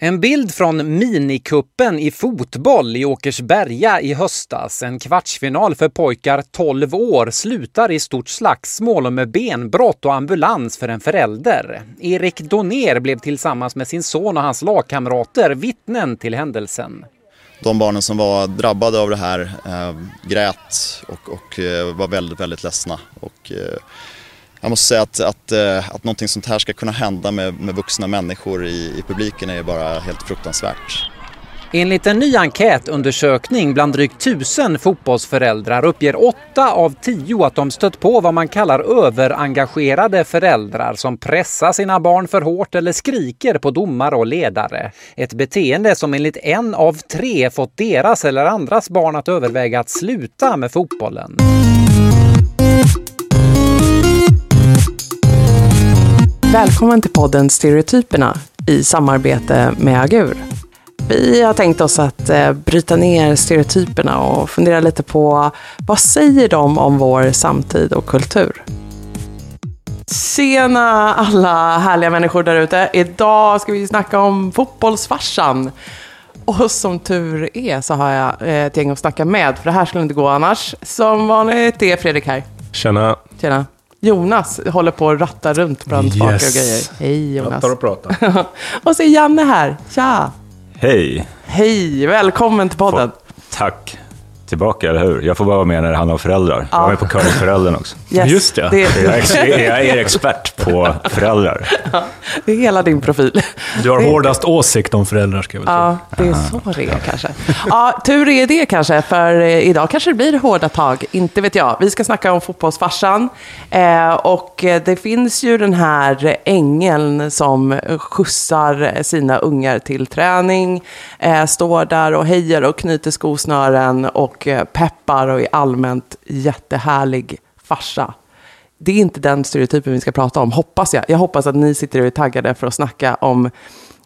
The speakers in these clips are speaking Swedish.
En bild från minikuppen i fotboll i Åkersberga i höstas. En kvartsfinal för pojkar 12 år slutar i stort slagsmål med benbrott och ambulans för en förälder. Erik Doner blev tillsammans med sin son och hans lagkamrater vittnen till händelsen. De barnen som var drabbade av det här eh, grät och, och eh, var väldigt, väldigt ledsna. Och, eh, jag måste säga att, att, eh, att någonting sånt här ska kunna hända med, med vuxna människor i, i publiken är bara helt fruktansvärt. Enligt en ny enkätundersökning bland drygt tusen fotbollsföräldrar uppger åtta av tio att de stött på vad man kallar överengagerade föräldrar som pressar sina barn för hårt eller skriker på domare och ledare. Ett beteende som enligt en av tre fått deras eller andras barn att överväga att sluta med fotbollen. Välkommen till podden Stereotyperna i samarbete med Agur. Vi har tänkt oss att eh, bryta ner stereotyperna och fundera lite på vad säger de om vår samtid och kultur? Tjena alla härliga människor där ute. Idag ska vi snacka om fotbollsfarsan. Och som tur är så har jag eh, ett gäng att snacka med, för det här skulle inte gå annars. Som vanligt är Fredrik här. Tjena. Tjena. Jonas håller på att ratta runt bland saker och grejer. Hej Jonas. Rattar och pratar. och så är Janne här. Tja! Hej! Hej, välkommen till podden. Tack! Tillbaka, eller hur? Jag får bara vara med när det handlar om föräldrar. Jag var med på curlingföräldern också. Yes, Just det. det. Jag är, jag är expert på föräldrar. Det är hela din profil. Du har Det- hårdast åsikt om föräldrar, ska jag väl säga. Ja, det är så det är kanske. Ja, tur är det kanske, för eh, idag kanske det blir hårda tag. Inte vet jag. Vi ska snacka om fotbollsfarsan. Eh, och eh, det finns ju den här ängeln som skjutsar sina ungar till träning. Eh, står där och hejar och knyter skosnören och och eh, peppar och är allmänt jättehärlig farsa. Det är inte den stereotypen vi ska prata om, hoppas jag. Jag hoppas att ni sitter och är taggade för att snacka om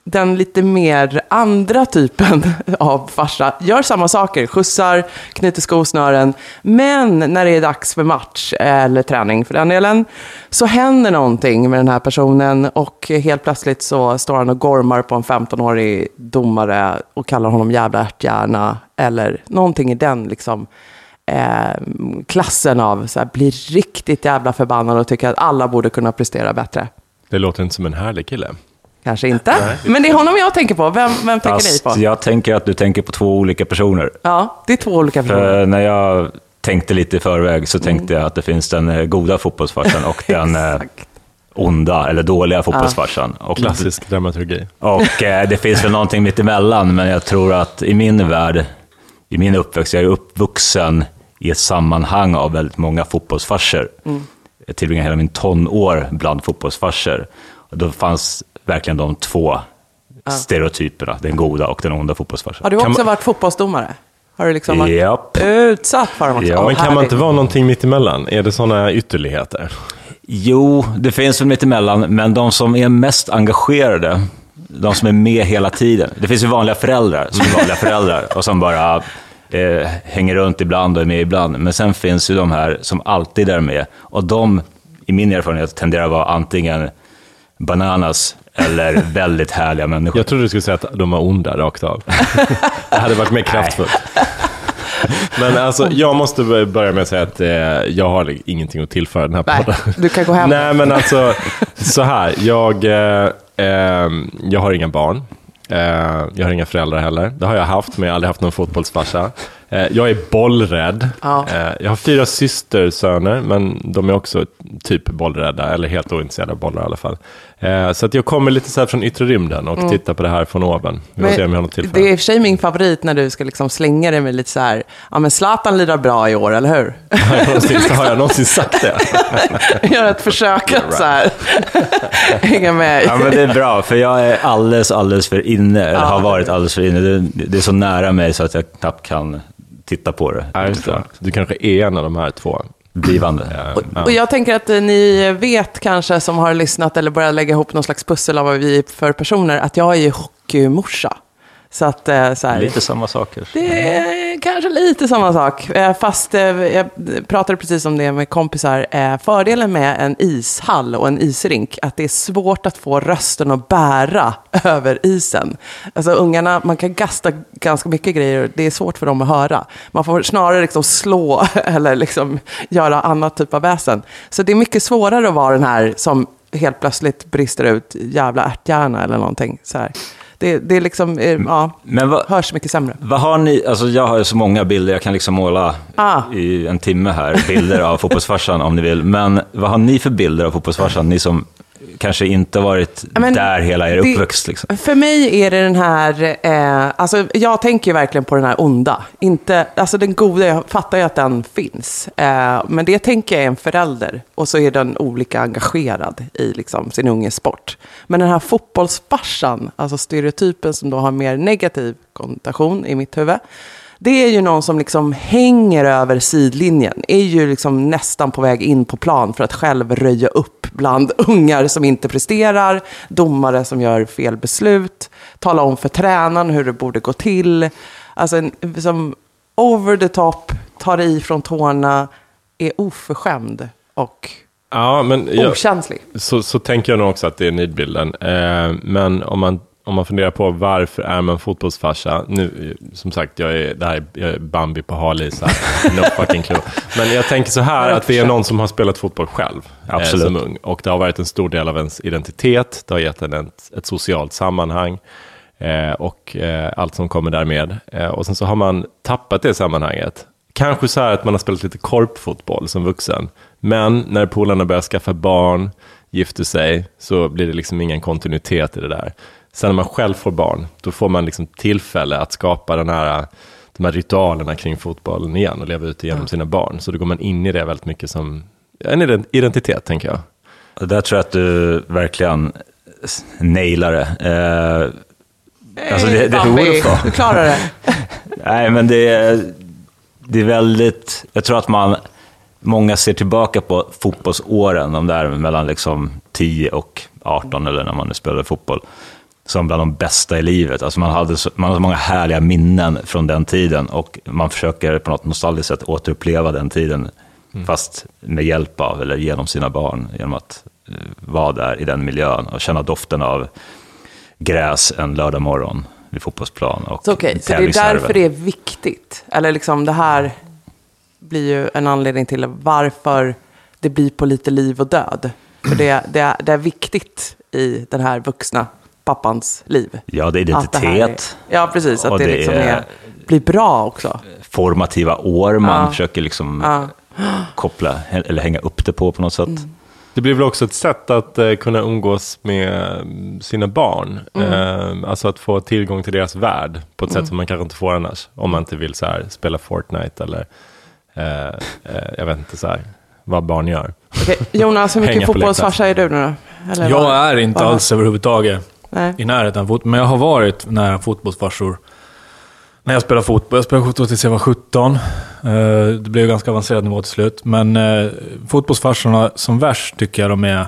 den lite mer andra typen av farsa. Gör samma saker, skjutsar, knyter skosnören. Men när det är dags för match, eller träning för den delen, så händer någonting med den här personen och helt plötsligt så står han och gormar på en 15-årig domare och kallar honom jävla ärthjärna eller någonting i den liksom eh, klassen av så här, blir riktigt jävla förbannad och tycker att alla borde kunna prestera bättre. Det låter inte som en härlig kille. Kanske inte, men det är honom jag tänker på. Vem, vem tänker ni Fast på? jag tänker att du tänker på två olika personer. Ja, det är två olika personer. För när jag tänkte lite i förväg så tänkte jag att det finns den eh, goda fotbollsfarsan och den eh, onda eller dåliga fotbollsfarsan. Och, Klassisk dramaturgi. och eh, det finns väl någonting mitt emellan, men jag tror att i min värld, i min uppväxt, jag är uppvuxen i ett sammanhang av väldigt många fotbollsfarsor. Jag tillbringade hela min tonår bland fotbollsfarsor. Och då fanns verkligen de två stereotyperna, den goda och den onda fotbollsfarsan. Har du också man- varit fotbollsdomare? Har du liksom varit Japp. utsatt för dem också? Ja, Åh, Men kan man inte vara någonting mitt emellan? Är det sådana ytterligheter? Jo, det finns väl mitt emellan, men de som är mest engagerade, de som är med hela tiden. Det finns ju vanliga föräldrar som är vanliga föräldrar och som bara eh, hänger runt ibland och är med ibland. Men sen finns ju de här som alltid är med och de, i min erfarenhet, tenderar att vara antingen bananas eller väldigt härliga människor. Jag trodde du skulle säga att de var onda rakt av. det hade varit mer kraftfullt. Men alltså, jag måste börja med att säga att eh, jag har ingenting att tillföra den här Nej, podden. du kan gå hem. Nej, men alltså så här. Jag, eh, eh, jag har inga barn. Eh, jag har inga föräldrar heller. Det har jag haft, men jag har aldrig haft någon fotbollsfarsa. Eh, jag är bollrädd. Ja. Eh, jag har fyra systersöner, men de är också typ bollrädda, eller helt ointresserade av bollar i alla fall. Eh, så att jag kommer lite så här från yttre rymden och tittar på det här från oven. Vi får se om jag har något det är i och för sig min favorit när du ska liksom slänga dig med lite så här, ja men Zlatan lirar bra i år, eller hur? Har jag någonsin, har jag någonsin sagt det? Gör ett försök att så här, hänga med. Ja, men det är bra, för jag är alldeles, alldeles för inne, eller har varit alldeles för inne. Det, det är så nära mig så att jag knappt kan titta på det. Ja, just det. Du kanske är en av de här två. Blivande. Ja. Och jag tänker att eh, ni vet kanske, som har lyssnat eller börjat lägga ihop någon slags pussel av vad vi är för personer, att jag är ju hockeymorsa. Så att, eh, så här, Lite samma saker. det är kanske lite samma sak, eh, fast eh, jag pratade precis om det med kompisar. Fördelen med en ishall och en isrink, att det är svårt att få rösten att bära över isen. Alltså ungarna, man kan gasta ganska mycket grejer, det är svårt för dem att höra. Man får snarare liksom slå eller liksom göra annat typ av väsen. Så det är mycket svårare att vara den här som helt plötsligt brister ut jävla ärthjärna eller någonting. Så här. Det, det är liksom, eh, ja, Men vad, hörs mycket sämre. vad har ni, alltså jag har så många bilder, jag kan liksom måla Ah. i en timme här, bilder av fotbollsfarsan om ni vill. Men vad har ni för bilder av fotbollsfarsan, ni som kanske inte varit men där hela er det- uppväxt? Liksom? För mig är det den här, eh, alltså jag tänker ju verkligen på den här onda. Inte, alltså den goda, jag fattar ju att den finns. Eh, men det tänker jag är en förälder. Och så är den olika engagerad i liksom, sin unges sport. Men den här fotbollsfarsan, alltså stereotypen som då har mer negativ konnotation i mitt huvud. Det är ju någon som liksom hänger över sidlinjen, är ju liksom nästan på väg in på plan för att själv röja upp bland ungar som inte presterar, domare som gör fel beslut, tala om för tränaren hur det borde gå till. Alltså en, som over the top, tar i från tårna, är oförskämd och Ja, men jag, okänslig. så, så tänker jag nog också att det är nidbilden. Eh, men om man, om man funderar på varför är man fotbollsfarsa? Nu, som sagt, jag är, det här, är- jag är Bambi på halis. No fucking clue. Men jag tänker så här, att det är någon som har spelat fotboll själv eh, Absolut. som ung. Och det har varit en stor del av ens identitet. Det har gett en ett, ett socialt sammanhang. Eh, och eh, allt som kommer därmed. Eh, och sen så har man tappat det sammanhanget. Kanske så här att man har spelat lite korpfotboll som vuxen. Men när polarna börjar skaffa barn, gifter sig, så blir det liksom ingen kontinuitet i det där. Sen när man själv får barn, då får man liksom tillfälle att skapa den här, de här ritualerna kring fotbollen igen och leva ut det genom sina barn. Så då går man in i det väldigt mycket som en ident- identitet, tänker jag. Och där tror jag att du verkligen nailar det. Eh, alltså det, det på. Du klarar det. Nej, men det är, det är väldigt... Jag tror att man... Många ser tillbaka på fotbollsåren, de där mellan liksom 10 och 18, eller när man nu spelade fotboll, som bland de bästa i livet. Alltså man, hade så, man hade så många härliga minnen från den tiden och man försöker på något nostalgiskt sätt återuppleva den tiden, fast med hjälp av, eller genom sina barn, genom att eh, vara där i den miljön och känna doften av gräs en lördag morgon vid fotbollsplan. Och Så okej, så det är därför det är viktigt. Eller liksom det här blir ju en anledning till varför det blir på lite liv och död. För det, det, är, det är viktigt i den här vuxna pappans liv. Ja, det är det identitet, Är, ja, precis. Att det, det liksom är- är, blir bra också. formativa år man Ja. försöker liksom Ja. koppla eller hänga upp det på på något sätt. Mm. Det blir väl också ett sätt att eh, kunna umgås med mm, sina barn. Eh, alltså att få tillgång till deras värld på ett sätt som man kanske inte får annars. Om man inte vill så här, spela Fortnite eller eh, eh, jag vet inte så här, vad barn gör. Okej, Jonas, hur mycket fotbollsfarsa är du nu då? Eller Jag vad? är inte alls överhuvudtaget Nej. i närheten av fotboll, men jag har varit nära fotbollsfarsor. När jag spelade fotboll. Jag spelade fotboll tills jag var 17. Eh, Det blev ganska avancerad nivå till slut. Men eh, fotbollsfarsorna som värst tycker jag de är...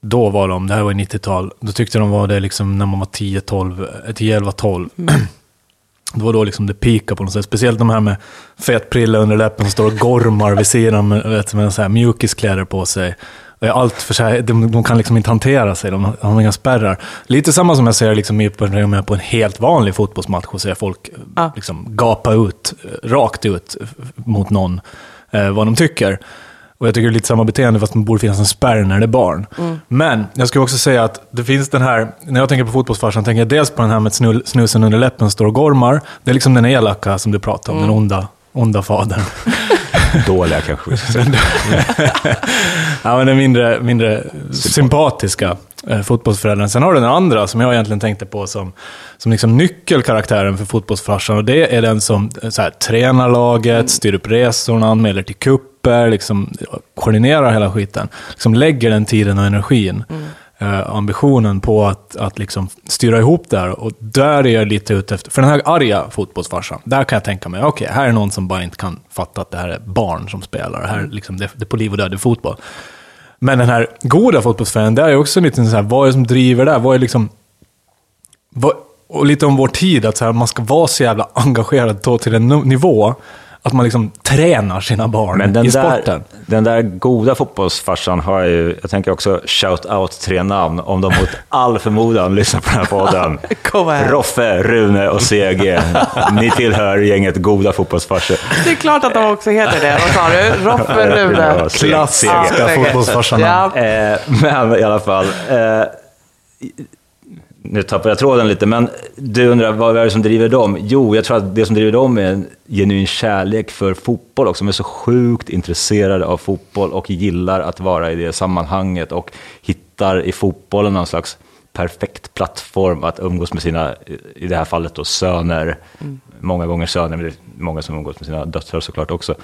Då var de, det här var i 90-tal, då tyckte de var det liksom när man var 10, 12, eh, 10 11, 12. Det var då liksom det peakade på något sätt. Speciellt de här med fet prilla under läppen som står och gormar vid sidan med, vet, med så här mjukiskläder på sig. Är Allt för sig, de, de kan liksom inte hantera sig, de har, inga spärrar. Lite samma som jag ser liksom på, en helt vanlig fotbollsmatch och ser folk eh, Ja. liksom gapa ut, eh, rakt ut eh, mot någon, eh, vad de tycker. Och jag tycker det är lite samma beteende fast det borde finnas en spärr när det är barn. Men jag skulle också säga att det finns den här, när jag tänker på fotbollsfarsan tänker jag dels på den här med snull, snusen under läppen står och gormar. Det är liksom den elaka som du pratar om, den onda, onda fadern. Dåliga kanske vi ska säga. Ja, men den mindre, mindre sympatiska eh, fotbollsföräldern. Sen har du den andra som jag egentligen tänkte på som, som liksom nyckelkaraktären för fotbollsfarsan. Och det är den som eh, så här, tränar laget, styr upp resorna, anmäler till kupper, liksom, koordinerar hela skiten. Liksom lägger den tiden och energin eh, ambitionen på att, att liksom styra ihop det här. Och där är jag lite ute efter, för den här arga fotbollsfarsan, där kan jag tänka mig, okej, här är någon som bara inte kan fatta att det här är barn som spelar. Det, här, är liksom, det, det är på liv och död, det är fotboll. Men den här goda fotbollsföreningen, där är också lite så här, vad är det som driver det? Vad är liksom... Vad, och lite om vår tid, att så här, man ska vara så jävla engagerad då till en nivå att man liksom tränar sina barn Men den i där, sporten. den där goda fotbollsfarsan har ju, jag tänker också shout out tre namn, om de mot all förmodan lyssnar på den här podden. Kom här. Roffe, Rune och CG. Ni tillhör gänget goda fotbollsfarsor. Det är klart att de också heter det. Vad sa du? Roffe Rune? Klassiska säkert. fotbollsfarsarna. Ja. Eh, men i alla fall. Eh, nu tappar jag tråden lite, men du undrar vad är det som driver dem? Jo, jag tror att det som driver dem är en genuin kärlek för fotboll också. De är så sjukt intresserade av fotboll och gillar att vara i det sammanhanget och hittar i fotbollen någon slags perfekt plattform att umgås med sina, i det här fallet då söner, många gånger söner, men det är många som umgås med sina döttrar såklart också.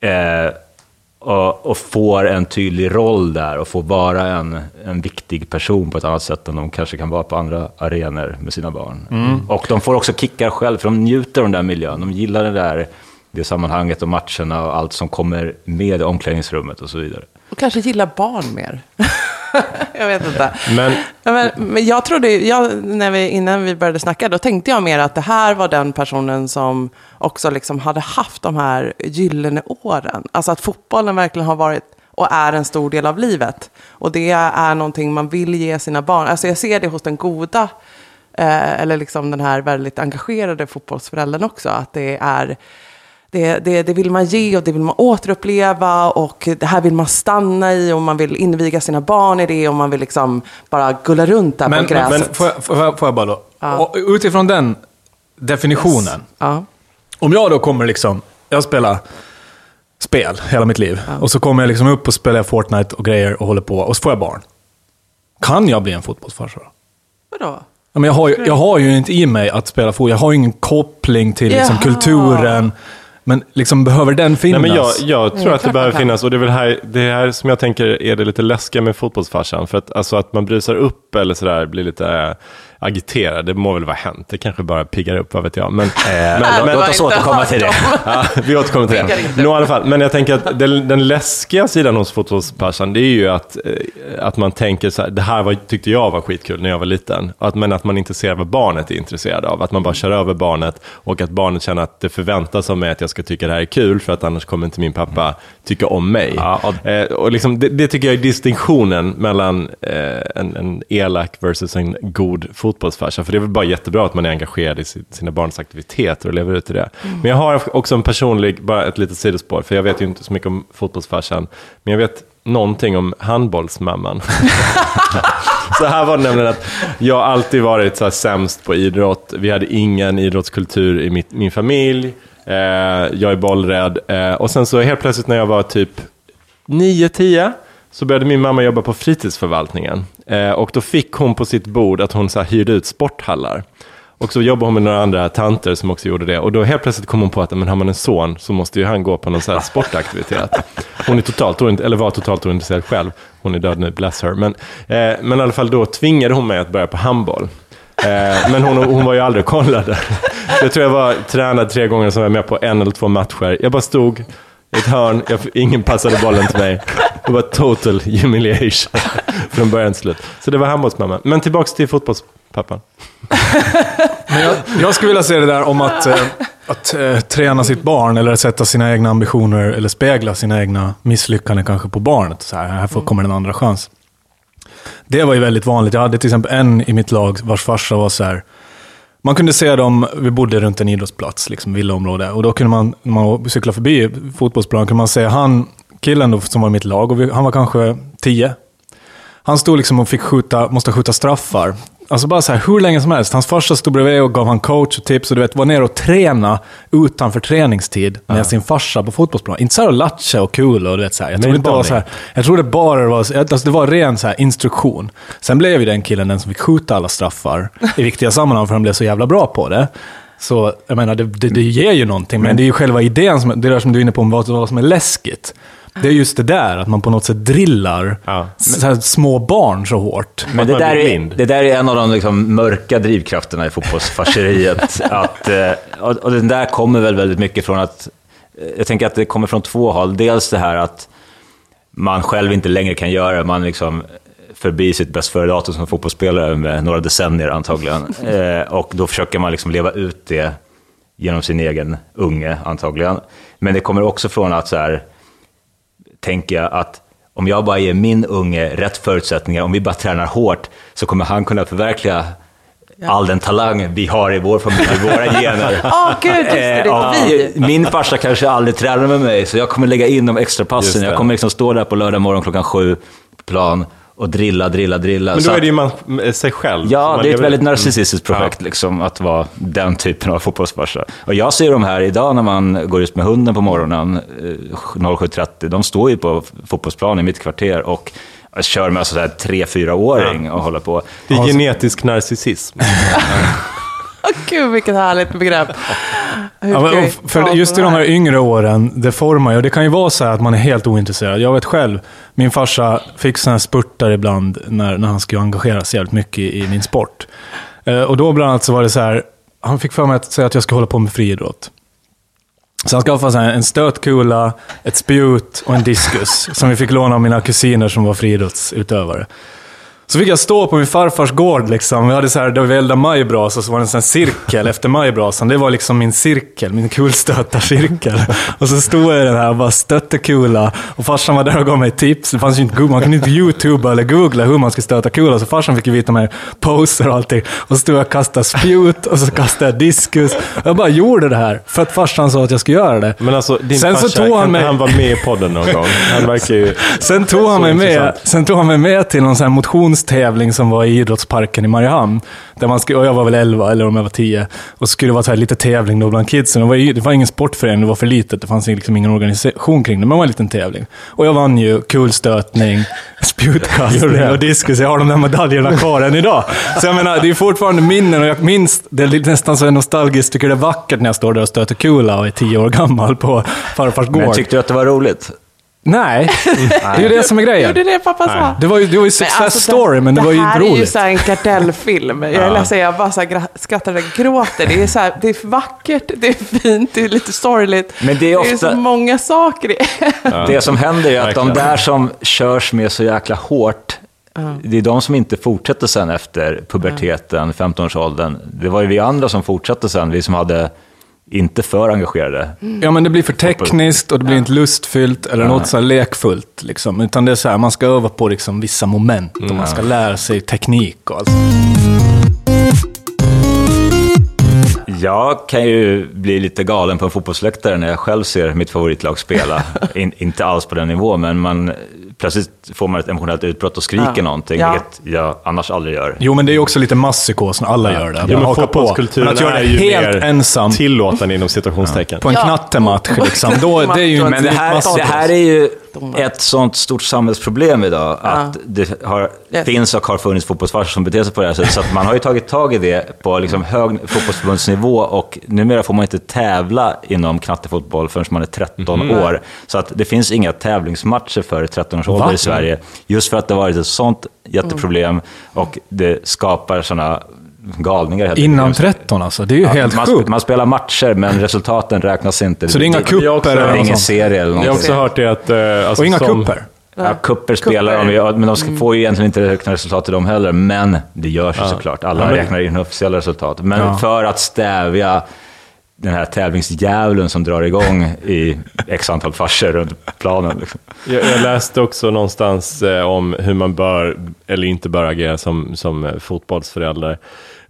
Eh, och, och får en tydlig roll där och får vara en, en viktig person på ett annat sätt än de kanske kan vara på andra arenor med sina barn. Och de får också kickar själv, för de njuter av den där miljön. De gillar det där, det sammanhanget och matcherna och allt som kommer med omklädningsrummet och så vidare. Och kanske gillar barn mer. jag vet inte. Men Ja, men, men jag trodde, jag, när vi, innan vi började snacka, då tänkte jag mer att det här var den personen som också liksom hade haft de här gyllene åren. Alltså att fotbollen verkligen har varit och är en stor del av livet. Och det är någonting man vill ge sina barn. Alltså jag ser det hos den goda, eh, eller liksom den här väldigt engagerade fotbollsföräldern också. Att det är det, det, det vill man ge och det vill man återuppleva och det här vill man stanna i och man vill inviga sina barn i det och man vill liksom bara gulla runt där Men, på gräset. men får, jag, får, jag, får jag bara då? Ja. Utifrån den definitionen. ja. Om jag då kommer liksom, jag spelar spel hela mitt liv. Och så kommer jag liksom upp och spelar Fortnite och grejer och håller på. Och så får jag barn. Kan jag bli en fotbollsfarsa då? Vadå? Ja, men jag, har ju, jag har ju inte i mig att spela fotboll. Jag har ju ingen koppling till liksom, kulturen. Men liksom, behöver den finnas? Nej, men jag, jag tror Mm, att det behöver kan. finnas och det är väl här, det här som jag tänker är det lite läskiga med fotbollsfarsan. För att, alltså, att man brusar upp eller sådär, blir lite äh, agiterad, det må väl vara hänt. Det kanske bara piggar upp, vad vet jag. Men, men, Låt men, oss inte återkomma hört till det. ja, vi återkommer till det. inte. Nå, i alla fall. Men jag tänker att den, den läskiga sidan hos fotbollsfarsan, det är ju att, eh, att man tänker så här, det här var, tyckte jag var skitkul när jag var liten. Att, men att man inte ser vad barnet är intresserad av. Att man bara kör över barnet och att barnet känner att det förväntas av mig att jag ska tycka det här är kul, för att annars kommer inte min pappa tycka om mig. Ja, och- Eh, och liksom, det, det tycker jag är distinktionen mellan eh, en, en elak versus en god fotbollsfarsa. För det är väl bara jättebra att man är engagerad i si- sina barns aktiviteter och lever ut i det. Men jag har också en personlig, bara ett litet sidospår, för jag vet ju inte så mycket om fotbollsfarsan, men jag vet någonting om handbollsmamman. så här var det nämligen att jag alltid varit så här sämst på idrott. Vi hade ingen idrottskultur i mitt, min familj. Eh, jag är bollrädd. Eh, och sen så helt plötsligt när jag var typ 9-10 så började min mamma jobba på fritidsförvaltningen. Eh, och då fick hon på sitt bord att hon så här, hyrde ut sporthallar. Och så jobbade hon med några andra tanter som också gjorde det. Och då helt plötsligt kom hon på att men har man en son så måste ju han gå på någon så här sportaktivitet. Hon är totalt eller var totalt ointresserad själv. Hon är död nu, bless her. Men, eh, men i alla fall då tvingade hon mig att börja på handboll. Eh, men hon, hon var ju aldrig och kollade. Jag tror jag var tränad tre gånger, så var jag med på en eller två matcher. Jag bara stod ett hörn, jag, ingen passade bollen till mig. Det var total humiliation från början till slut. Så det var handbollsmamma. Men tillbaks till fotbollspappan. Men jag, jag skulle vilja se det där om att, eh, att eh, träna sitt barn eller sätta sina egna ambitioner eller spegla sina egna misslyckanden kanske på barnet. Så här, här får, kommer en andra chans. Det var ju väldigt vanligt. Jag hade till exempel en i mitt lag vars farsa var så här. Man kunde se dem, vi bodde runt en idrottsplats, liksom villaområde. Och då kunde man, när man cyklade förbi fotbollsplanen, kunde man se han, killen då, som var i mitt lag, och vi, han var kanske tio. Han stod liksom och fick skjuta, måste skjuta straffar. Alltså bara så här, hur länge som helst. Hans farsa stod bredvid och gav han coach och tips och du vet, var nere och träna utanför träningstid med sin farsa på fotbollsplan. Inte så här lattja och kul och du vet så här. Jag tror inte det var så här, jag tror det bara var, alltså det var ren så här instruktion. Sen blev ju den killen den som fick skjuta alla straffar i viktiga sammanhang för han blev så jävla bra på det. Så jag menar, det, det, det ger ju någonting, men det är ju själva idén, som, det där som du är inne på, om vad, vad som är läskigt. Det är just det där, att man på något sätt drillar Ja. här, små barn så hårt. Men det där, är, det där är en av de liksom mörka drivkrafterna i fotbollsfarseriet. att, eh, och, och den där kommer väl väldigt mycket från att... eh, Jag tänker att det kommer från två håll. Dels det här att man själv inte längre kan göra det. Man liksom förbi sitt bäst före-datum som fotbollsspelare med några decennier antagligen. Eh, och då försöker man liksom leva ut det genom sin egen unge antagligen. Men det kommer också från att så här, tänker jag att om jag bara ger min unge rätt förutsättningar, om vi bara tränar hårt, så kommer han kunna förverkliga all den talang vi har i vår familj, i våra gener. Åh gud, just det, det Eh, är och vi. Min farsa kanske aldrig tränar med mig, så jag kommer lägga in de extra passen. Jag kommer liksom stå där på lördag morgon klockan sju på plan och drilla, drilla, drilla. Men då är det ju man, sig själv. Ja, man det är ett väldigt narcissistiskt Mm. projekt, liksom, att vara den typen av fotbollsfarsa. Och jag ser de här idag när man går ut med hunden på morgonen, eh, 07.30, de står ju på fotbollsplan i mitt kvarter och kör med sådär tre, fyra åring och håller på. Det är genetisk narcissism. Åh gud, vilket härligt begrepp. Ja, ska för just i de här yngre åren, det formar ju. Och det kan ju vara så här att man är helt ointresserad. Jag vet själv, min farsa fick sådana här spurtar ibland när, när han skulle engagera sig jävligt mycket i, i min sport. Eh, och då bland annat så var det så här, han fick för mig att säga att jag skulle hålla på med friidrott. Så han skaffade här en stötkula, ett spjut och en diskus som vi fick låna av mina kusiner som var friidrottsutövare. Så fick jag stå på min farfars gård liksom. Vi hade så här, där vi eldade majbrasa, så var det en sån cirkel efter majbrasan. Det var liksom min cirkel, min kulstötarcirkel. Och så stod jag i den här och bara stötte kula. Och farsan var där och gav mig tips. Det fanns ju inte, man kunde inte youtuba eller googla hur man skulle stöta kula. Så farsan fick ju vita mig poser och allting. Och så stod jag och kastade spjut och så kastade jag diskus. Jag bara gjorde det här för att farsan sa att jag skulle göra det. Men alltså, din Sen så farsa, tog han mig- han vara med i podden någon gång? Han verkar ju... Sen tog, han Så mig med, intressant. sen tog han mig med till någon sån här motionstävling som var i idrottsparken i Mariehamn. Där man skulle, och jag var väl 11 eller om jag var 10. Och så skulle det vara så här lite tävling då bland kidsen. Det var, det var ingen sportförening, det var för litet. Det fanns liksom ingen organisation kring det, men det var en liten tävling. Och jag vann ju kulstötning, spjutkastning och diskus. Jag har de där medaljerna kvar än idag. Så jag menar, det är fortfarande minnen och jag minns, det är nästan så nostalgiskt, tycker det är vackert när jag står där och stöter kula och är 10 år gammal på farfars gård. Men tyckte du att det var roligt? Nej, det är ju det som är grejen. Gjorde det pappa sa? Det var ju, det var ju Men success alltså, story, men det, var ju Det inte här är ju roligt. så här en kartellfilm. Jag är ledsen, jag bara så här skrattar och gråter. Det är, så här, det är vackert, det är fint, det är lite sorgligt. Men det är ofta- så många saker i Det som händer är att de där som körs med så jäkla hårt, det är de som inte fortsätter sen efter puberteten, 15-årsåldern. Det var ju vi andra som fortsatte sen, vi som hade inte för engagerade. Ja, men det blir för tekniskt och det blir inte lustfyllt eller något så lekfullt. Liksom. Utan det är så här, man ska öva på liksom vissa moment och man ska lära sig teknik och allt. Jag kan ju bli lite galen på en fotbollsläktare när jag själv ser mitt favoritlag spela. In, inte alls på den nivån, men man, plötsligt får man ett emotionellt utbrott och skriker Ja. någonting, Ja. vilket jag annars aldrig gör. Jo, men det är ju också lite masspsykos när alla gör det. Ja, Man men fotbollskulturen Men att göra det ju helt mer ensam tillåtande inom citationstecken. på en Ja. knattematch, liksom, då, det är ju Men det här, det här är ju ett sånt stort samhällsproblem idag, att det har, Yes. finns och har funnits fotbollsfarsor som beter sig på det här sättet. Så att man har ju tagit tag i det på liksom hög fotbollsförbundsnivå och numera får man inte tävla inom knattefotboll förrän man är 13 år. Så att det finns inga tävlingsmatcher för 13 års ålder i Sverige. Just för att det har varit ett sånt jätteproblem och det skapar sådana galningar. helt Innan enkelt. 13 alltså, det är ju Ja, helt man, sjukt. man spelar matcher, men resultaten räknas inte. Så det är inga kupper Det eller ingen serie eller Jag har någonting. också hört det att... eh, alltså, Och inga som, kupper? Ja, kupper spelar de ju, men de ska, får ju egentligen inte räkna resultat i dem heller. Men det görs ju såklart. Alla Ja, men- räknar in officiella resultat. Men Ja. för att stävja den här tävlingsdjävulen som drar igång i x antal farsor runt planen. Liksom. Jag, jag läste också någonstans eh, om hur man bör eller inte bör agera som, som eh, fotbollsförälder.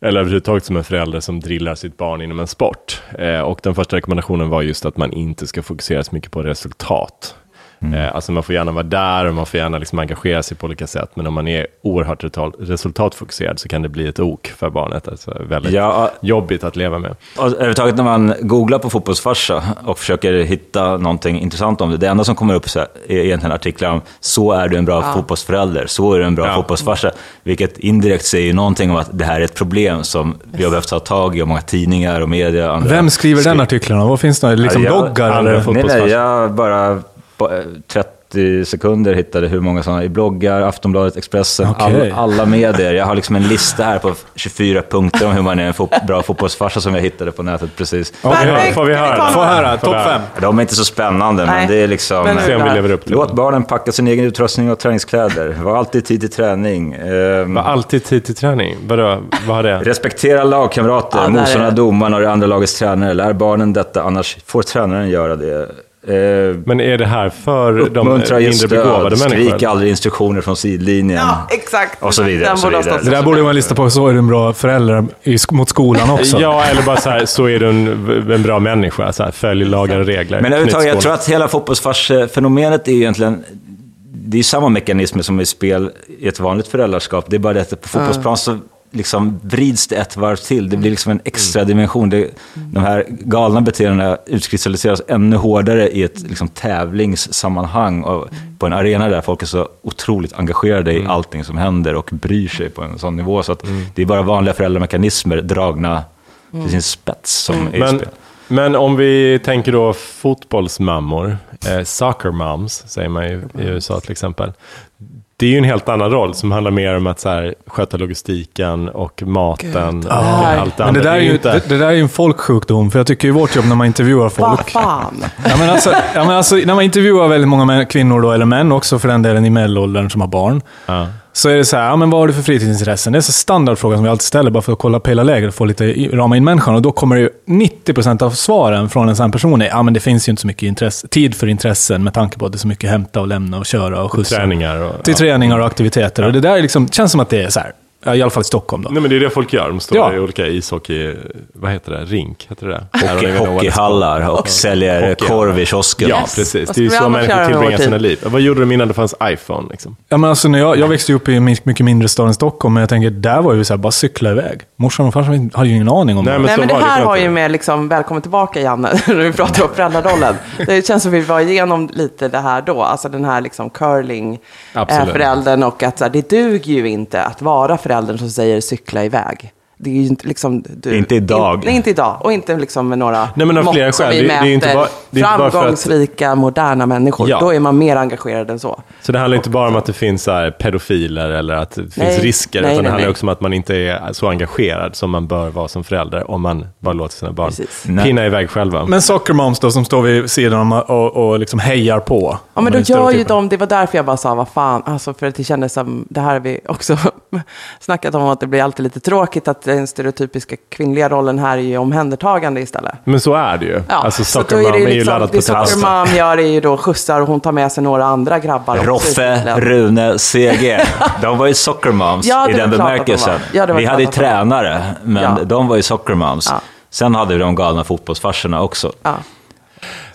Eller överhuvudtaget som en förälder som drillar sitt barn inom en sport. Eh, och den första rekommendationen var just att man inte ska fokusera så mycket på resultat. Eh, alltså man får gärna vara där och man får gärna liksom engagera sig på olika sätt. Men om man är oerhört resultat, resultatfokuserad så kan det bli ett ok för barnet. Alltså väldigt Ja. jobbigt att leva med. Och överhuvudtaget när man googlar på fotbollsfarsa och försöker hitta någonting intressant om det, det enda som kommer upp är egentligen artiklar om så är du en bra fotbollsförälder, så är du en bra Ja. fotbollsfarsa. Vilket indirekt säger någonting om att det här är ett problem som vi har behövt ta tag i och många tidningar och media. och Andra Vem skriver den artikeln? Vad finns det? Liksom Ja, jag- bloggar andra eller? Nej, nej, jag bara... på, eh, trett- 30 sekunder hittade hur många sådana i bloggar, Aftonbladet, Expressen, Okej. all, alla medier. Jag har liksom en lista här på 24 punkter om hur man är en fot bra fotbollsfarsa som jag hittade på nätet precis. Perfekt, får vi höra? höra, Får vi topp höra? fem. De är inte så spännande, Nej. men det är liksom... Men- Se om vi lever upp till Låt barnen packa sin egen utrustning och träningskläder. Var alltid tid till träning. Ehm, Var alltid tid till träning. Vadå? Vad har det? Respektera lagkamrater, är motståndarna, domarna och det andra lagets tränare. Lär barnen detta, annars får tränaren göra det. Eh, Men är det här för de mindre begåvade stöd, skrik människorna? aldrig instruktioner från sidlinjen. Ja, exakt. Och så vidare, och så vidare. Det där borde man lista på, så är du en bra förälder i, mot skolan också. Ja, eller bara så här, så är du en, en bra människa. Så här, följ lagar och regler. Men överhuvudtaget, jag tror att hela fotbollsfarsfenomenet är egentligen... Det är samma mekanismer som i spel i ett vanligt föräldraskap. Det är bara det att på fotbollsplan så liksom vrids det ett varv till. Det blir liksom en extra dimension. Det, de här galna beteendena utkristalliseras ännu hårdare i ett liksom, tävlingssammanhang och på en arena där folk är så otroligt engagerade i allting som händer och bryr sig på en sån nivå. Så att det är bara vanliga föräldramekanismer dragna till sin spets som är i Men, spel. men om vi tänker då fotbollsmammor, eh, soccer moms säger man ju i USA till exempel. Det är ju en helt annan roll som handlar mer om att så här, sköta logistiken och maten och allt det Men det där, är ju, inte... det, det där är ju en folksjukdom, för jag tycker i vårt jobb när man intervjuar Vad folk. fan. Ja, men alltså, ja, men alltså, när man intervjuar väldigt många män, kvinnor, då, eller män också för den delen i medelåldern som har barn, Ja. Så är det så här, ja, men vad har du för fritidsintressen? Det är en standardfråga som vi alltid ställer bara för att kolla pejla läget och få lite i- rama in människan. Och då kommer ju 90% av svaren från en sån person är, ja men det finns ju inte så mycket intresse, tid för intressen med tanke på att det är så mycket hämta och lämna och köra och skjutsa. Träningar och... Till träningar och aktiviteter. Och det där är liksom, känns som att det är så här, ja, i alla fall i Stockholm då. Nej men det är det folk gör. De står Ja. i olika ishockey... Vad heter det? Rink? Heter det Hockey, hockeyhallar och säljer Hockey. korv i kiosken. Ja, Yes. precis. Vad Det är ju så människor tillbringar sina liv. Vad gjorde de innan det fanns iPhone? Liksom? Ja, men alltså, när jag, jag växte upp i en mycket mindre stad än Stockholm, men jag tänker, där var ju så här, bara cykla iväg. Morsan och farsan hade ju ingen aning om Nej, det. men Nej, men det här har ju med, liksom, välkommen tillbaka Janne, när vi pratar om föräldrarollen. Det känns som vi var igenom lite det här då, alltså den här liksom curling-föräldern och att så här, det duger ju inte att vara föräldern som säger cykla iväg. Det är ju inte liksom... Du, Inte idag. In, nej, inte idag. Och inte liksom med några Nej, men av flera mått som skäl. vi Det- det är mäter inte bara- det är inte bara för att- framgångsrika, moderna människor. Ja. Då är man mer engagerad än så. Så det handlar inte bara om att det finns så här pedofiler eller att det finns Nej. risker, Nej, utan det nej, handlar nej. också om att man inte är så engagerad som man bör vara som förälder om man bara låter sina barn Precis. Nej. pinna iväg själva. Men soccer moms då, som står vid sidan och, och, och liksom hejar på. Ja, men då gör ju de, det var därför jag bara sa, vad fan, alltså för att det kändes som, det här har vi också snackat om, att det blir alltid lite tråkigt att den stereotypiska kvinnliga rollen här är ju omhändertagande istället. Men så är det ju. Ja, alltså så soccer mom är, det ju liksom, laddat det på Soccer. Mom gör är ju då skjutsar och hon tar med sig några andra grabbar Roffe. Rune, CG. De var ju soccer moms Ja, i den bemärkelsen. Ja, Vi hade ju tränare, men Ja. de var ju soccer moms. Ja. Sen hade vi de galna fotbollsfarsorna också.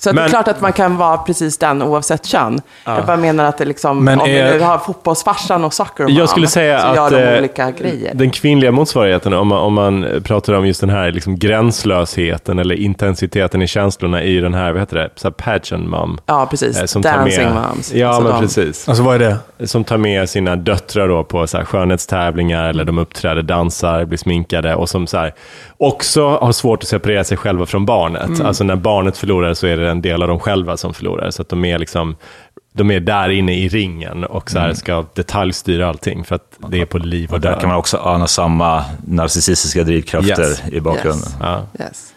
Ja. Så att det är Men- klart att man kan vara precis den oavsett kön. Jag bara menar att det liksom, Men om är- vi nu har fotbollsfarsan och soccer Jag skulle säga så att gör de eh, olika grejer. den kvinnliga motsvarigheten, om man, om man pratar om just den här liksom gränslösheten eller intensiteten i känslorna, ju den här, vad heter det, så här pageant mom. Ja, precis. eh, som tar Dancing med, moms. Ja, Alltså men de- precis. Alltså vad är det? Som tar med sina döttrar då på så här skönhetstävlingar eller de uppträder, dansar, blir sminkade och som så här också har svårt att separera sig själva från barnet. Mm. Alltså när barnet förlorar så är det en del av dem själva som förlorar. Så att de är liksom de är där inne i ringen och så här ska detaljstyra allting för att det är på liv och Och där död. kan man också ana samma narcissistiska drivkrafter Yes. i bakgrunden. Yes. Ja. Yes.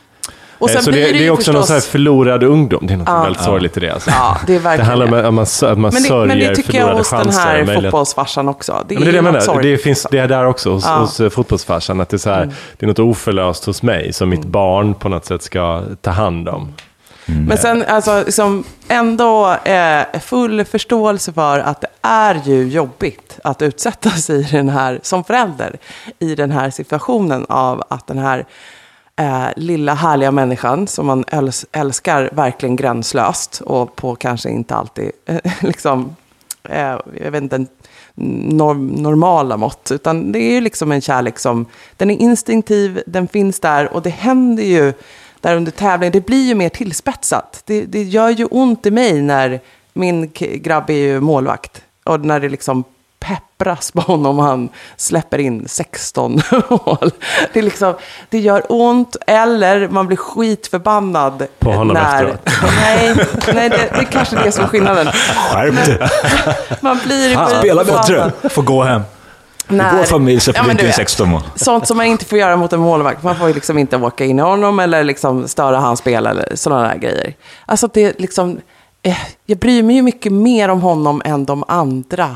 Och sen Eh, så det, det är också någon förstås- så här förlorad ungdom. Det är något Ja. väldigt sorgligt i det. Alltså. Ja, det är Det handlar om att man, sö- att man men det, sörjer men det tycker jag hos den här fotbollsfarsan också. Det är, Ja, men det är det menar. Det, finns, det är där också hos, Ja. hos eh, fotbollsfarsan. Att det, är så här, det är något oförlöst hos mig som Mm. mitt barn på något sätt ska ta hand om. Mm. Men sen alltså, liksom, ändå eh, full förståelse för att det är ju jobbigt att utsätta sig i den här, som förälder i den här situationen av att den här eh, lilla härliga människan som man äls- älskar verkligen gränslöst och på kanske inte alltid eh, liksom, eh, jag vet inte, norm, normala mått. Utan det är ju liksom en kärlek som, den är instinktiv, den finns där och det händer ju där under tävling, det blir ju mer tillspetsat. Det, det gör ju ont i mig när min grabb är ju målvakt och när det liksom peppras på honom och han släpper in 16 mål. Det, är liksom, det gör ont, eller man blir skitförbannad. På honom efteråt. Nej, nej det, det är kanske det som är skillnaden. Skärp dig! Man blir Han spelar bättre! Får gå hem. I vår familj Ja, vi men inte du in vet. 16 mål. Sånt som man inte får göra mot en målvakt. Man får ju liksom inte åka in i honom eller liksom störa hans spel eller sådana där grejer. Alltså det är liksom, eh, jag bryr mig ju mycket mer om honom än de andra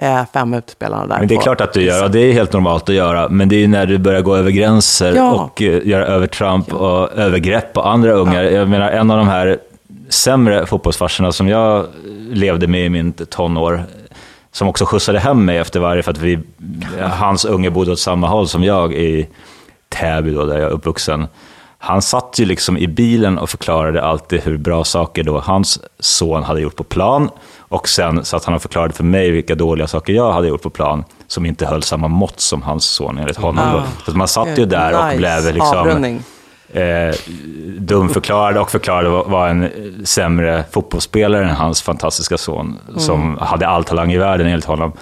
eh, fem utspelarna där. Men det är klart att du gör, och det är helt normalt att göra. Men det är ju när du börjar gå över gränser Ja. och eh, göra övertramp och övergrepp på andra ungar. Jag menar, en av de här sämre fotbollsfarserna som jag levde med i min tonår, som också skjutsade hem mig efter varje, för att vi, hans unge bodde åt samma håll som jag i Täby, då, där jag är uppvuxen. Han satt ju liksom i bilen och förklarade alltid hur bra saker då hans son hade gjort på plan. Och sen satt han och förklarade för mig vilka dåliga saker jag hade gjort på plan, som inte höll samma mått som hans son enligt honom. Då. Så man satt ju där och Nice blev liksom avrundning. Eh, dumförklarad och förklarade var en sämre fotbollsspelare än hans fantastiska son, som hade all talang i världen enligt honom.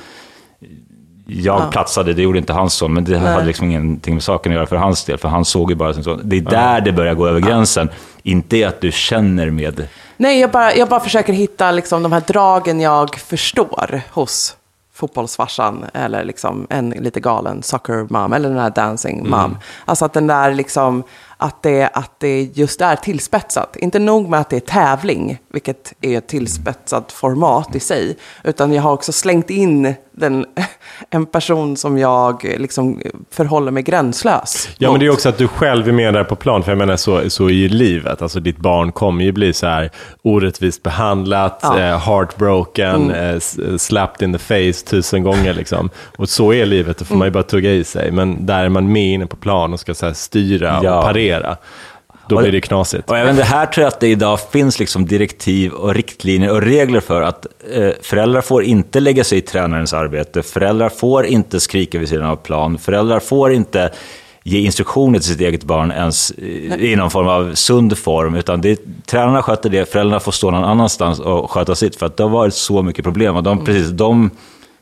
Jag platsade, det gjorde inte hans son, men det hade liksom ingenting med saken att göra för hans del, för han såg ju bara sin son. Det är där det börjar gå över gränsen, inte att du känner med... Nej, jag bara, jag bara försöker hitta liksom de här dragen jag förstår hos fotbollsfarsan eller liksom en lite galen soccer mom eller den här dancing mom. Alltså att den där liksom, att det, att det just är tillspetsat. Inte nog med att det är tävling, vilket är ett tillspetsat format i sig, utan jag har också slängt in den, en person som jag liksom förhåller mig gränslös Ja, men det är mot. också att du själv är med där på plan. För jag menar, så, så i livet. Alltså ditt barn kommer ju bli så här orättvist behandlat, Ja. eh, heartbroken, eh, s- eh, slapped in the face tusen gånger. Liksom. Och så är livet, det får man ju bara tugga i sig. Men där är man med inne på plan och ska så styra Ja. och parera. Då Och- blir det knasigt. Och även det här tror jag att det idag finns liksom direktiv och riktlinjer och regler för att eh, föräldrar får inte lägga sig i tränarens arbete, föräldrar får inte skrika vid sidan av plan, föräldrar får inte ge instruktioner till sitt eget barn ens i någon form av sund form, utan det, tränarna sköter det, föräldrarna får stå någon annanstans och sköta sitt, för att det har varit så mycket problem. Och de, precis, de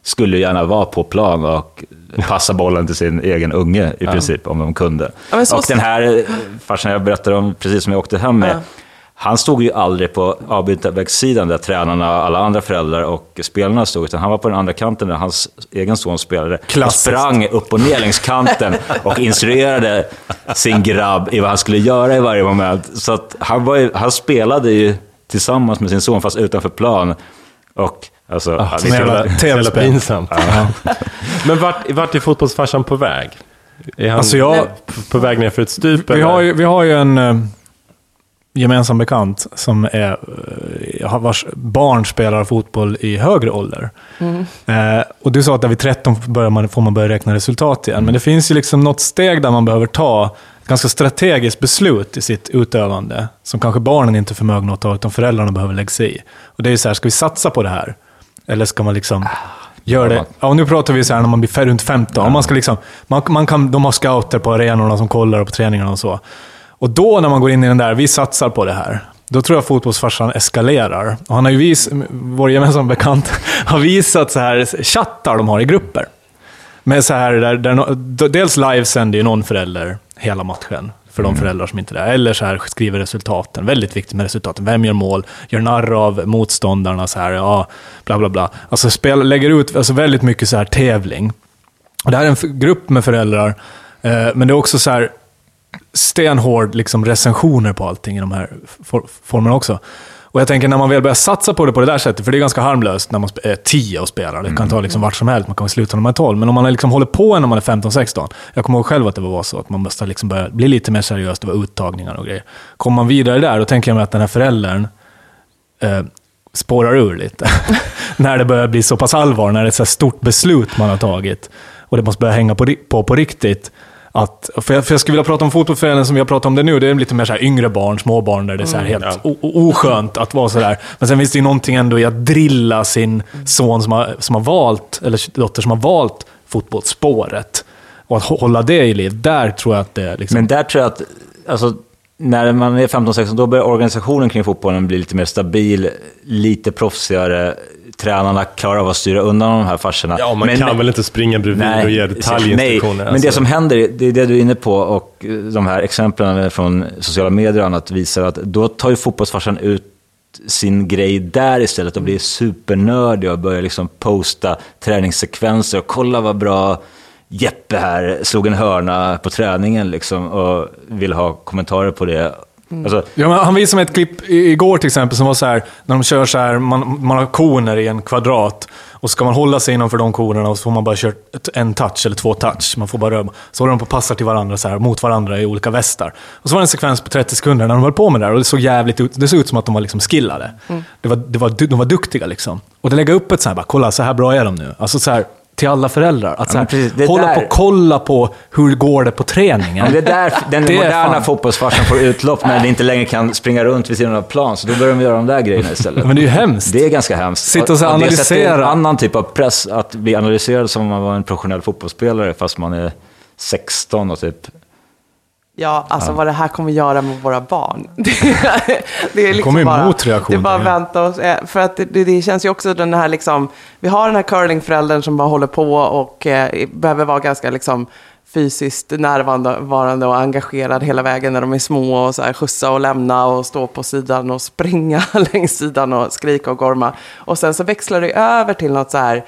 skulle gärna vara på plan och passa bollen till sin egen unge i princip, om de kunde. Ja, så- och den här farsan jag berättade om, precis som jag åkte hem med, han stod ju aldrig på avbytarvägssidan där tränarna, alla andra föräldrar och spelarna stod, utan han var på den andra kanten där hans egen son spelade. Klassiskt. sprang upp och ner längs kanten och instruerade sin grabb i vad han skulle göra i varje moment. Så att han, ju, han spelade ju tillsammans med sin son, fast utanför plan. Och alltså, han, som jävla Så jävla tv-spel. pinsamt. Men vart, vart är fotbollsfarsan på väg? Är han Alltså jag- på, väg ner för ett stup? Vi eller? har ju, vi har ju en eh, gemensam bekant som är, har- vars barn spelar fotboll i högre ålder. Eh, och du sa att där vid 13 börjar man, får man börja räkna resultat igen. Men det finns ju liksom något steg där man behöver ta ett ganska strategiskt beslut i sitt utövande. Som kanske barnen inte är förmögna att ta, utan föräldrarna behöver lägga sig i. Och det är ju så här, ska vi satsa på det här? Eller ska man liksom göra det? Ja, nu pratar vi så här när man blir runt 15. Man ska liksom, man, man kan, de har scouter på arenorna som kollar på träningarna och så. Och då när man går in i den där, vi satsar på det här. Då tror jag fotbollsfarsan eskalerar. Och han har ju vis, vår gemensamma bekant har visat så här chattar de har i grupper. Med så här, där, där, dels livesänder ju någon förälder hela matchen, för de föräldrar som inte är där. Eller så här skriver resultaten. Väldigt viktigt med resultaten. Vem gör mål? Gör narr av motståndarna, så här, ja, bla bla bla. Alltså spel, lägger ut alltså väldigt mycket så här tävling. Och det här är en grupp med föräldrar, eh, men det är också så här stenhård liksom, recensioner på allting i de här for, formerna också. Och jag tänker när man väl börjar satsa på det på det där sättet, för det är ganska harmlöst när man är 10 och spelar. Det kan ta liksom vart som helst, man kan sluta när man är 12. Men om man liksom håller på när man är 15-16. Jag kommer ihåg själv att det var så, att man måste liksom börja bli lite mer seriös, det var uttagningar och grejer. Kommer man vidare där, då tänker jag mig att den här föräldern eh, spårar ur lite. när det börjar bli så pass allvar, när det är ett så stort beslut man har tagit och det måste börja hänga på, på, på riktigt. Att, för, jag, för jag skulle vilja prata om fotbollsföreningen som vi har pratat om det nu, det är lite mer så här yngre barn, små barn där det är så här helt o- o- oskönt att vara sådär. Men sen finns det ju någonting ändå i att drilla sin son som har, som har valt, eller dotter som har valt fotbollsspåret. Och att hå- hålla det i liv, där tror jag att det är liksom... Men där tror jag att, alltså, när man är 15-16, då börjar organisationen kring fotbollen bli lite mer stabil, lite proffsigare. Tränarna klarar av att styra undan de här farserna. Ja, man kan väl inte springa bredvid och ge detaljinstruktioner? Nej, men det alltså. som händer, det är det du är inne på, och de här exemplen från sociala medier och annat visar att då tar ju fotbollsfarsan ut sin grej där istället och blir supernördig och börjar liksom posta träningssekvenser och kolla vad bra Jeppe här slog en hörna på träningen liksom och vill ha kommentarer på det. Alltså, Ja, men han visade mig ett klipp igår till exempel som var så här, när de kör så här, man, man har koner i en kvadrat. Och ska man hålla sig innanför de konerna och så får man bara köra en touch eller två touch. Man får bara röra. Så håller de på och passar till varandra så här, mot varandra i olika västar. Och så var det en sekvens på 30 sekunder när de höll på med det där och det såg jävligt ut. Det såg ut som att de var liksom skillade. Det var, det var, de var duktiga liksom. Och det lägga upp ett så här, bara, kolla så här bra är de nu. Alltså så här, till alla föräldrar. Att så här, precis, hålla där- på och kolla på hur går det på träningen. Ja, det är där den Det moderna fotbollsfarsan får utlopp när det inte längre kan springa runt vid sidan av plan. Så då börjar de göra de där grejerna istället. Men det är ju hemskt. Det är ganska hemskt. Sitta och sätter analysera. en annan typ av press att bli analyserad som om man var en professionell fotbollsspelare fast man är 16 och typ... Ja, alltså vad det här kommer göra med våra barn. Det, det är liksom kommer ju bara, motreaktioner, Det är bara ja. vänta och se. För att det, det, det känns ju också den här liksom, vi har den här curlingföräldern som bara håller på och eh, behöver vara ganska liksom fysiskt närvarande och engagerad hela vägen när de är små och så här skjutsa och lämna och stå på sidan och springa längs sidan och skrika och gorma. Och sen så växlar det över till något så här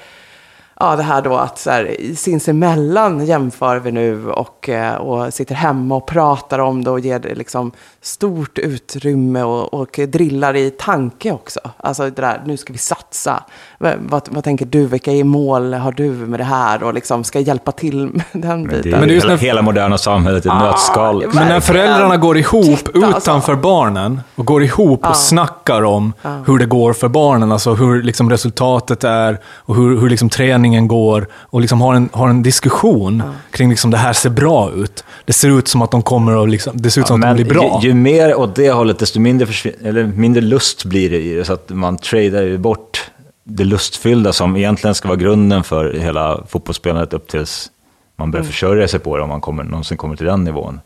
ja, det här då att så här, sinsemellan jämför vi nu och, eh, och sitter hemma och pratar om det och ger det liksom stort utrymme och, och drillar i tanke också. Alltså det där, nu ska vi satsa. Vad, vad, tänker du, vilka mål har du med det här och liksom ska hjälpa till med den Det är, biten? Men det är just hela, när- hela moderna samhället i Ah, nötskal. Men när föräldrarna går ihop Shit, alltså. utanför barnen och går ihop och snackar om hur det går för barnen, alltså hur liksom resultatet är och hur, hur liksom träningen går och liksom har, en, har en diskussion kring liksom det här ser bra ut. Det ser ut som att de kommer att liksom, det ser ut som att de blir bra. Ju, ju mer åt det hållet, desto mindre, eller mindre lust blir det i det. Så att man tradar ju bort det lustfyllda som egentligen ska vara grunden för hela fotbollsspelandet upp tills man börjar försörja sig på det, om man kommer, någonsin kommer till den nivån.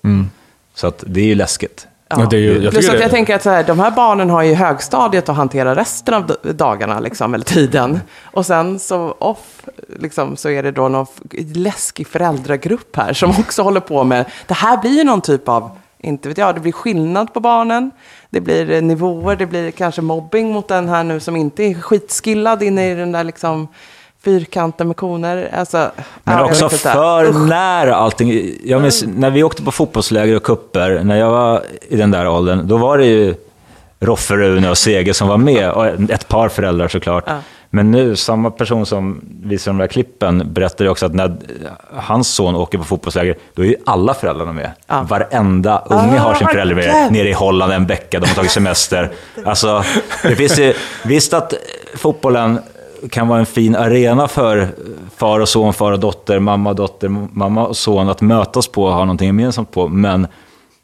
Så att det är ju läskigt. Ja, det är ju, jag Plus att det, jag tänker att så här, de här barnen har ju högstadiet att hantera resten av dagarna, liksom, eller tiden. Och sen så off, liksom, så är det då någon läskig föräldragrupp här som också håller på med, det här blir ju någon typ av, inte vet jag, det blir skillnad på barnen. Det blir nivåer, det blir kanske mobbing mot den här nu som inte är skitskillad inne i den där liksom fyrkanten med koner. Alltså, Men ja, också för Usch. nära allting. Jag minns, när vi åkte på fotbollsläger och kupper, när jag var i den där åldern, då var det ju Roffe, Rune och Sege som var med, och ett par föräldrar såklart. Ja. Men nu, samma person som visar de där klippen berättade också att när hans son åker på fotbollsläger, då är ju alla föräldrarna med. Ja. Varenda unge Ah, har sin förälder med nere i Holland en vecka, de har tagit semester. Alltså, det finns ju, visst att fotbollen kan vara en fin arena för far och son, far och dotter, mamma och dotter, mamma och son att mötas på och ha någonting gemensamt på. Men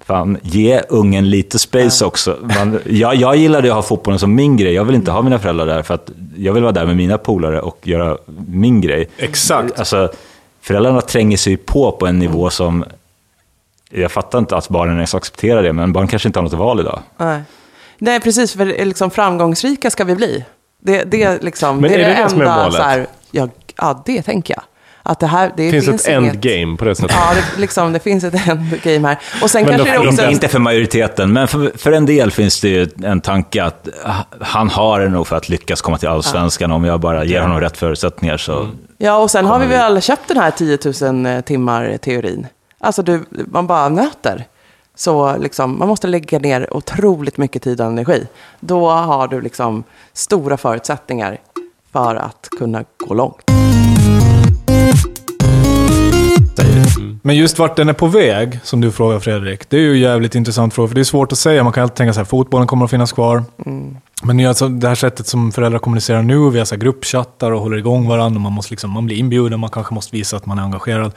fan, ge ungen lite space också. Man, jag, jag gillade att ha fotbollen som min grej. Jag vill inte ha mina föräldrar där för att jag vill vara där med mina polare och göra min grej. Exakt. Alltså, föräldrarna tränger sig på på en nivå som... Jag fattar inte att barnen ens accepterar det, men barn kanske inte har något val idag. Nej. Nej, precis. För liksom, framgångsrika ska vi bli. Det, det, liksom, Men det är, är det det det som är enda, målet? så här, ja, ja, det tänker jag. Att det här, det finns finns ett inget- endgame på det sättet. Ja, det, liksom, det finns ett endgame här. Och sen Men kanske då- det också... Inte, inte för majoriteten, men för, för en del finns det ju en tanke att han har det nog för att lyckas komma till allsvenskan om jag bara ger honom rätt förutsättningar. Så. Ja, och sen har vi väl alla köpt den här 10 000 timmar-teorin. Alltså, du, man bara nöter. Så liksom, man måste lägga ner otroligt mycket tid och energi. Då har du liksom stora förutsättningar för att kunna gå långt. Men just vart den är på väg, som du frågar Fredrik, det är ju en jävligt intressant fråga. För det är svårt att säga. Man kan alltid tänka så här, fotbollen kommer att finnas kvar. Men det är alltså det här sättet som föräldrar kommunicerar nu, via så gruppchattar och håller igång varandra. Och man, måste liksom, man blir inbjuden, man kanske måste visa att man är engagerad.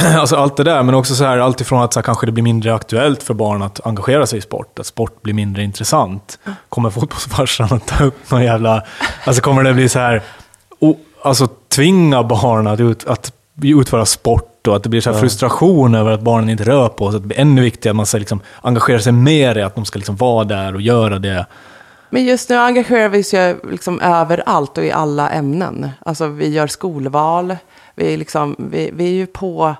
Alltså allt det där, men också så här, allt ifrån att så här, kanske det blir mindre aktuellt för barn att engagera sig i sport, att sport blir mindre intressant. Kommer fotbollsfarsan att ta upp någon jävla... Alltså kommer det bli så här, o, alltså tvinga barn att, ut, att utföra sport och att det blir så här frustration över att barnen inte rör på sig. Att det blir ännu viktigare att man ska liksom engagera sig mer i att de ska liksom vara där och göra det. Men just nu engagerar vi oss ju liksom överallt och i alla ämnen. Alltså vi gör skolval, vi är, liksom, vi, vi är ju på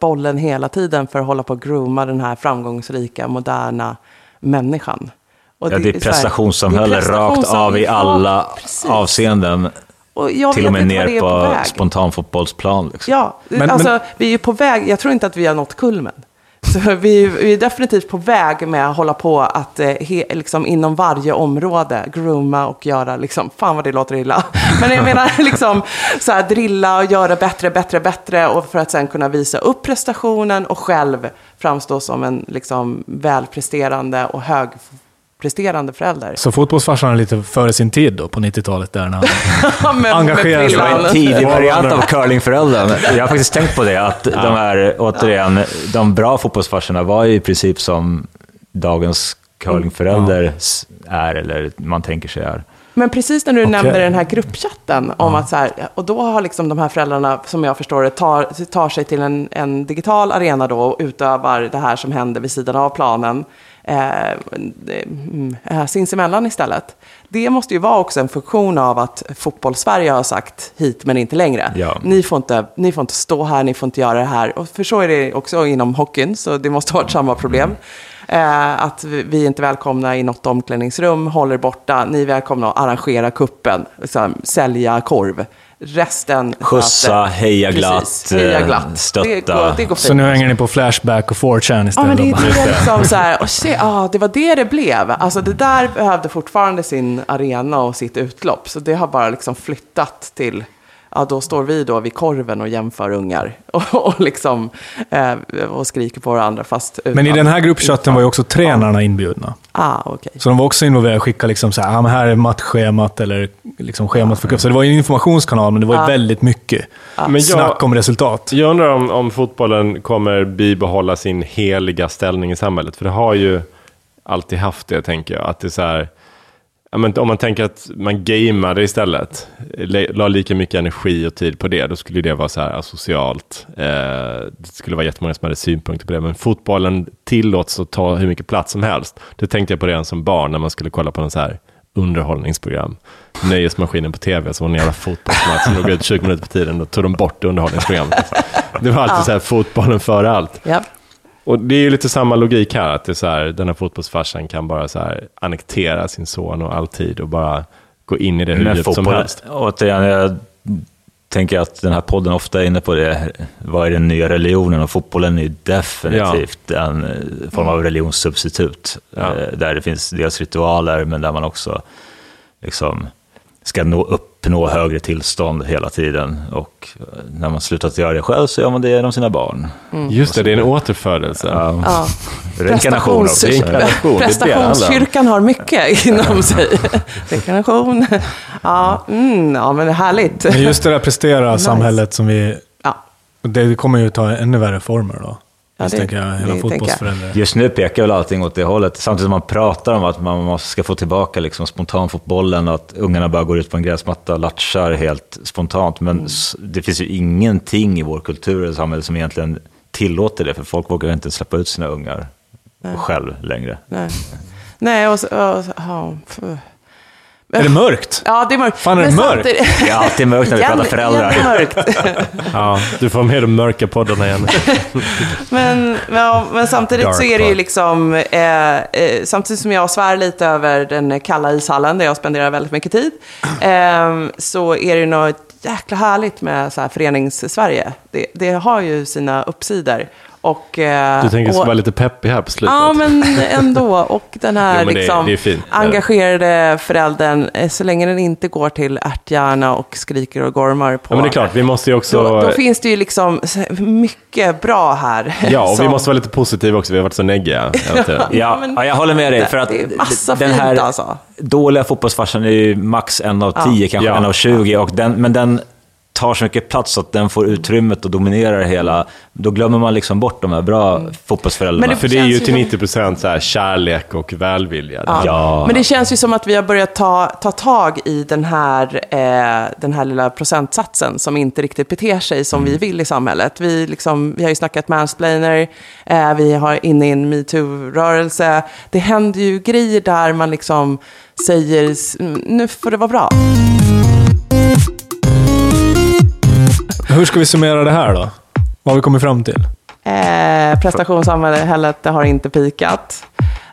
bollen hela tiden för att hålla på och grooma den här framgångsrika, moderna människan. Och Ja, det är prestationssamhälle det är rakt av i prestationssamhälle. alla Ja, avseenden. Och jag Till och med ner är på, väg. spontanfotbollsplan. Liksom. Ja, Men- alltså men- vi är ju på väg. Jag tror inte att vi har nått kulmen. Så vi, vi är definitivt på väg med att hålla på att eh, he, liksom inom varje område grooma och göra, liksom, fan vad det låter illa. Men jag menar liksom så här, drilla och göra bättre, bättre, bättre och för att sen kunna visa upp prestationen och själv framstå som en liksom välpresterande och hög högpresterande förälder. Så fotbollsfarsan är lite före sin tid då, på 90-talet. Där när han... Ja, men Engagerar sig. Det var en tidig variant av curlingföräldern. Jag har faktiskt tänkt på det, att de här, återigen, de bra fotbollsfarsorna var ju i princip som dagens curlingförälder är, eller man tänker sig är. Men precis när du Okej. nämnde den här gruppchatten, om att så här, och då har liksom de här föräldrarna, som jag förstår det, tar, tar sig till en, en digital arena då och utövar det här som händer vid sidan av planen eh, eh, sinsemellan istället. Det måste ju vara också en funktion av att fotbollssverige har sagt hit men inte längre. Ja. Ni, får inte, ni får inte stå här, ni får inte göra det här. Och för så är det också inom hockeyn, så det måste ha varit samma problem. Eh, att vi vi är inte välkomna i något omklädningsrum, håller borta. Ni är välkomna att arrangera kuppen, liksom, sälja korv. Resten Skjutsa, heja glatt, heja eh, glatt. stötta. Det går, det går. Så nu hänger ni på Flashback och 4chan Ja, men istället. det, är det, liksom så här, och se, ah, det var det det blev. Alltså det där behövde fortfarande sin arena och sitt utlopp. Så det har bara liksom flyttat till, ja då står vi då vid korven och jämför ungar. Och, och liksom, eh, och skriker på varandra fast utan, Men i den här gruppchatten var ju också tränarna inbjudna. Ah, okej. Så de var också involverade och skickade liksom så här, ah, men här är matchschemat eller liksom schemat för cup. Så det var ju en informationskanal, men det var ju Ja. väldigt mycket Men jag- snack om resultat. Jag undrar om, om fotbollen kommer bibehålla sin heliga ställning i samhället. För det har ju alltid haft det, tänker jag. Att det är så här, ja, men om man tänker att man gameade istället, le- la lika mycket energi och tid på det, då skulle det vara så här asocialt. Eh, det skulle vara jättemånga som hade synpunkter på det. Men fotbollen tillåts att ta hur mycket plats som helst. Det tänkte jag på redan som barn när man skulle kolla på någon så här underhållningsprogram. Nöjesmaskinen på tv, så var det en jävla fotbollsmatch som låg ut 20 minuter på tiden, då tog de bort underhållningsprogrammet. Det var alltid så här, fotbollen före allt. Ja. Och det är ju lite samma logik här, att det är så här, den här fotbollsfarsan kan bara så här annektera sin son och all tid och bara gå in i det hur djupt som helst. återigen, jag tänker att den här podden ofta är inne på det. Vad är den nya religionen? Och fotbollen är ju definitivt en eh, form av religionssubstitut. Ja. Eh, Där det finns dels ritualer, men där man också liksom ska nå, uppnå högre tillstånd hela tiden. Och eh, när man slutat göra det själv så gör man det genom sina barn. Just det, det är en återfödelse. Ja. Ja. Reinkarnation också. Reinkarnation. Prestationskyrkan har mycket inom sig. Reinkarnation. Ja, mm, ja, men det är härligt. Men just det där prestera Nice. samhället som vi... Ja. Det kommer ju ta ännu värre former då. Ja, det- tänker jag, hela det tänker jag. fotbollsföräldrar. Just nu pekar väl allting åt det hållet, samtidigt som man pratar om att man ska få tillbaka liksom spontanfotbollen och att ungarna bara går ut på en gräsmatta och latchar helt spontant. Men s- det finns ju ingenting i vår kultur och samhälle som egentligen tillåter det, för folk vågar inte släppa ut sina ungar själv längre. Nej, Nej och, så- och, f- Är det mörkt? ja, det är mörkt. Fan, är det Men mörkt? Det är alltid mörkt när vi pratar föräldrar. igen är mörkt. Ja, du får med de mörka poddarna igen. Men, ja, men samtidigt Dark så är det ju liksom, eh, eh, samtidigt som jag svär lite över den kalla ishallen där jag spenderar väldigt mycket tid, eh, så är det ju något jäkla härligt med så här förenings-Sverige. Det, det har ju sina uppsidor. Och, eh, Du tänker och, vara lite peppig här på slutet. Ja, men ändå. Och den här Jo, det liksom, det fint. engagerade föräldern, eh, så länge den inte går till ärthjärna och skriker och gormar på... Ja, men det är klart, vi måste ju också... Då, då finns det ju liksom mycket bra här. Ja, och vi som- måste vara lite positiva också. Vi har varit så neggiga. Ja, ja, jag håller med dig. För att Det är massa den fint, här alltså. dåliga fotbollsfarsan är ju max en av tio, kanske Ja. en av 20. Och den, men den tar så mycket plats att den får utrymmet och dominerar det hela. Då glömmer man liksom bort de här bra fotbollsföräldrarna. Men det- För det är ju till som- 90 procent så här kärlek och välvilja. Ja. Ja. Men det känns ju som att vi har börjat ta, ta tag i den här, eh, den här lilla procentsatsen som inte riktigt beter sig som vi vill i samhället. Vi, liksom, vi har ju snackat mansplainer, eh, vi har inne i en metoo-rörelse. Det händer ju grejer där man liksom säger "S- nu får det vara bra. Hur ska vi summera det här då? Vad har vi kommit fram till? Eh, prestationssamhället det har inte pikat.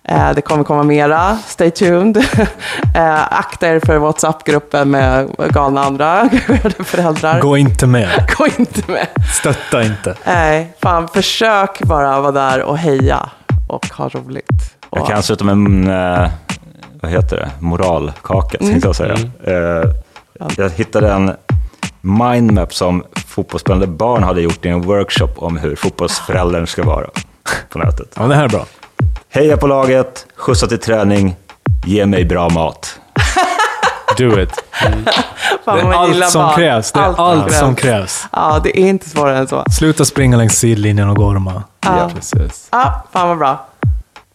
Eh, det kommer komma mera. Stay tuned. eh, akta er för WhatsApp-gruppen med galna andra föräldrar. Gå inte med. Gå inte med. Stötta inte. Nej, fan försök bara vara där och heja och ha roligt. Och, Jag kan sluta med en, eh, vad heter det, moralkaka, tänkte jag säga. Eh, jag hittade en mindmap som fotbollsspelande barn hade gjort i en workshop om hur fotbollsföräldern ska vara på nätet. Ja, det här är bra. Heja på laget, skjutsa till träning, ge mig bra mat. Do it. fan, Det är allt som barn. krävs. Det är allt, som krävs. Ja, det är inte svårare än så. Sluta springa längs sidlinjen och gorma. Ja, Precis. ja fan vad bra.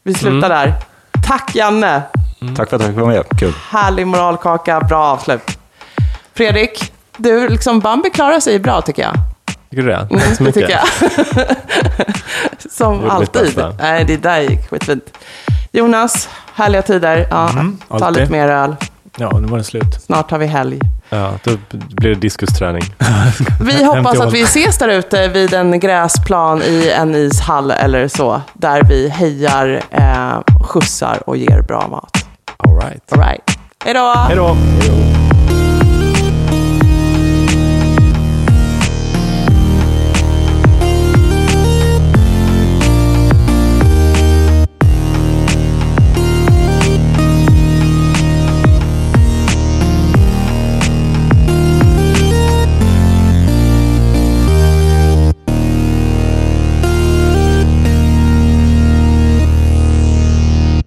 Vi slutar där. Tack Janne. Tack för att jag fick vara med, kul. Härlig moralkaka, bra avslut. Fredrik, du, liksom Bambi klarar sig bra tycker jag. Tycker du det? Mm, Tack så det mycket. Som alltid. Nej, det där gick skitfint. Jonas, härliga tider. Ja, ta Mm, alltid. lite mer öl. Ja, nu var det slut. Snart har vi helg. Ja, då blir det diskusträning. Vi hoppas att vi ses där ute vid en gräsplan i en ishall eller så. Där vi hejar, eh, skjutsar och ger bra mat. All right. All right. Hej då! Hej då!